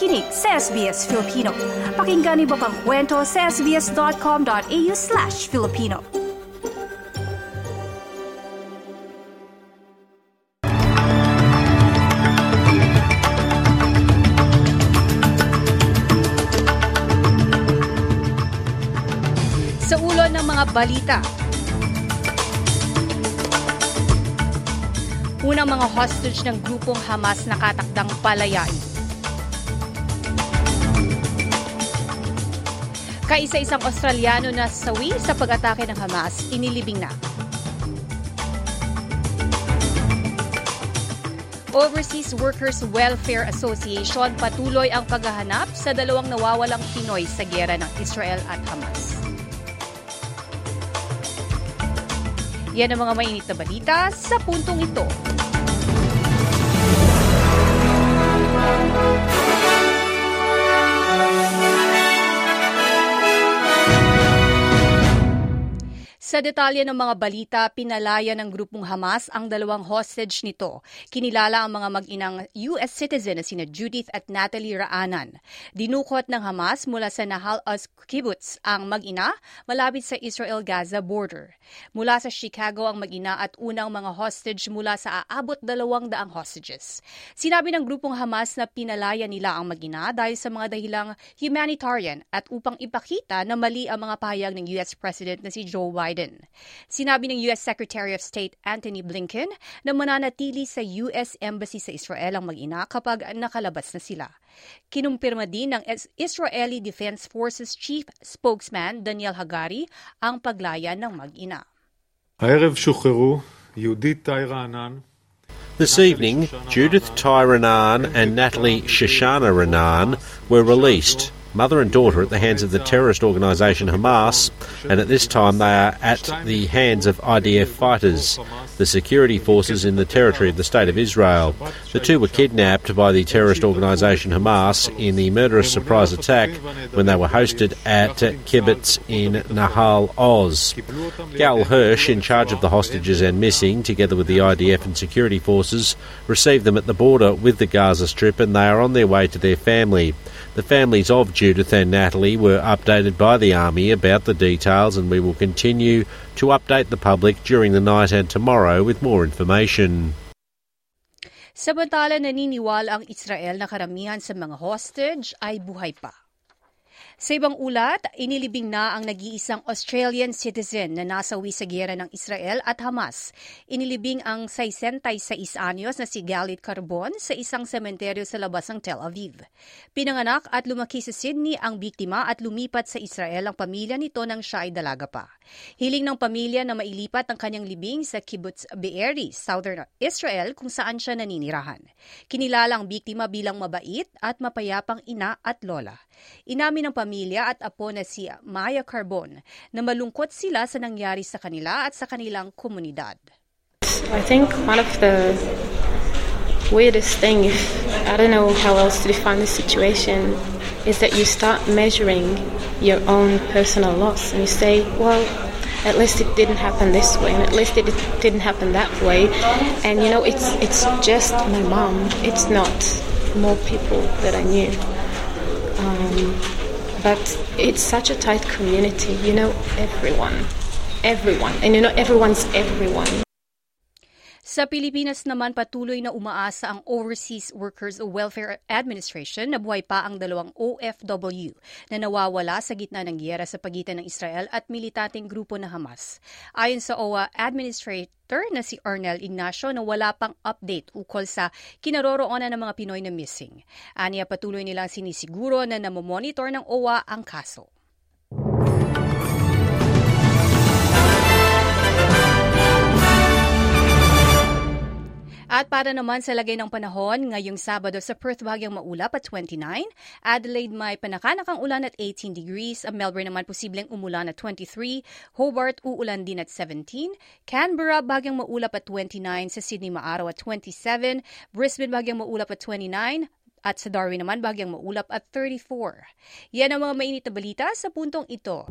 nakikinig sa SBS Filipino. Pakinggan niyo pang kwento sa sbs.com.au slash Filipino. Sa ulo ng mga balita, Unang mga hostage ng grupong Hamas nakatakdang palayain. Kaisa-isang Australiano na sawi sa pag-atake ng Hamas, inilibing na. Overseas Workers Welfare Association patuloy ang paghahanap sa dalawang nawawalang Pinoy sa gera ng Israel at Hamas. Yan ang mga mainit na balita sa puntong ito. Sa detalye ng mga balita, pinalaya ng grupong Hamas ang dalawang hostage nito. Kinilala ang mga mag-inang U.S. citizen na sina Judith at Natalie Raanan. Dinukot ng Hamas mula sa Nahal Oz Kibbutz ang mag-ina malapit sa Israel-Gaza border. Mula sa Chicago ang mag-ina at unang mga hostage mula sa aabot dalawang daang hostages. Sinabi ng grupong Hamas na pinalaya nila ang mag-ina dahil sa mga dahilang humanitarian at upang ipakita na mali ang mga pahayag ng U.S. President na si Joe Biden Biden. Sinabi ng U.S. Secretary of State Antony Blinken na mananatili sa U.S. Embassy sa Israel ang mag-ina kapag nakalabas na sila. Kinumpirma din ng Israeli Defense Forces Chief Spokesman Daniel Hagari ang paglaya ng mag-ina. This evening, Judith Tyranan and Natalie Shoshana Renan were released. Mother and daughter at the hands of the terrorist organisation Hamas, and at this time they are at the hands of IDF fighters, the security forces in the territory of the State of Israel. The two were kidnapped by the terrorist organisation Hamas in the murderous surprise attack when they were hosted at Kibbutz in Nahal Oz. Gal Hirsch, in charge of the hostages and missing, together with the IDF and security forces, received them at the border with the Gaza Strip and they are on their way to their family. The families of Judith and Natalie were updated by the Army about the details, and we will continue to update the public during the night and tomorrow with more information. Samantala naniniwala ang Israel na karamihan sa mga hostage ay buhay pa. Sa ibang ulat, inilibing na ang nag-iisang Australian citizen na nasawi sa giyera ng Israel at Hamas. Inilibing ang 66 anyos na si Galit Carbon sa isang sementeryo sa labas ng Tel Aviv. Pinanganak at lumaki sa Sydney ang biktima at lumipat sa Israel ang pamilya nito nang siya ay dalaga pa. Hiling ng pamilya na mailipat ang kanyang libing sa Kibbutz Be'eri, southern Israel kung saan siya naninirahan. Kinilala ang biktima bilang mabait at mapayapang ina at lola. Inamin pamilya at apo na si Maya Carbon na malungkot sila sa nangyari sa kanila at sa kanilang komunidad. I think one of the weirdest thing, if I don't know how else to define the situation, is that you start measuring your own personal loss and you say, well, at least it didn't happen this way and at least it didn't happen that way. And you know it's it's just my mom. It's not more people that i knew. Um, but it's such a tight community. You know everyone. Everyone. And you know everyone's everyone. Sa Pilipinas naman patuloy na umaasa ang Overseas Workers Welfare Administration na buhay pa ang dalawang OFW na nawawala sa gitna ng giyera sa pagitan ng Israel at militanteng grupo na Hamas. Ayon sa OWA Administrator na si Arnel Ignacio na wala pang update ukol sa kinaroroonan ng mga Pinoy na missing. Aniya patuloy nilang sinisiguro na namomonitor ng OWA ang kaso. At para naman sa lagay ng panahon, ngayong Sabado sa Perth bagyang maulap at 29, Adelaide may panakanakang ulan at 18 degrees, Melbourne naman posibleng umulan at 23, Hobart uulan din at 17, Canberra bagyang maulap at 29, sa Sydney maaraw at 27, Brisbane bagyang maulap at 29, at sa Darwin naman bagyang maulap at 34. Yan ang mga mainit na balita sa puntong ito.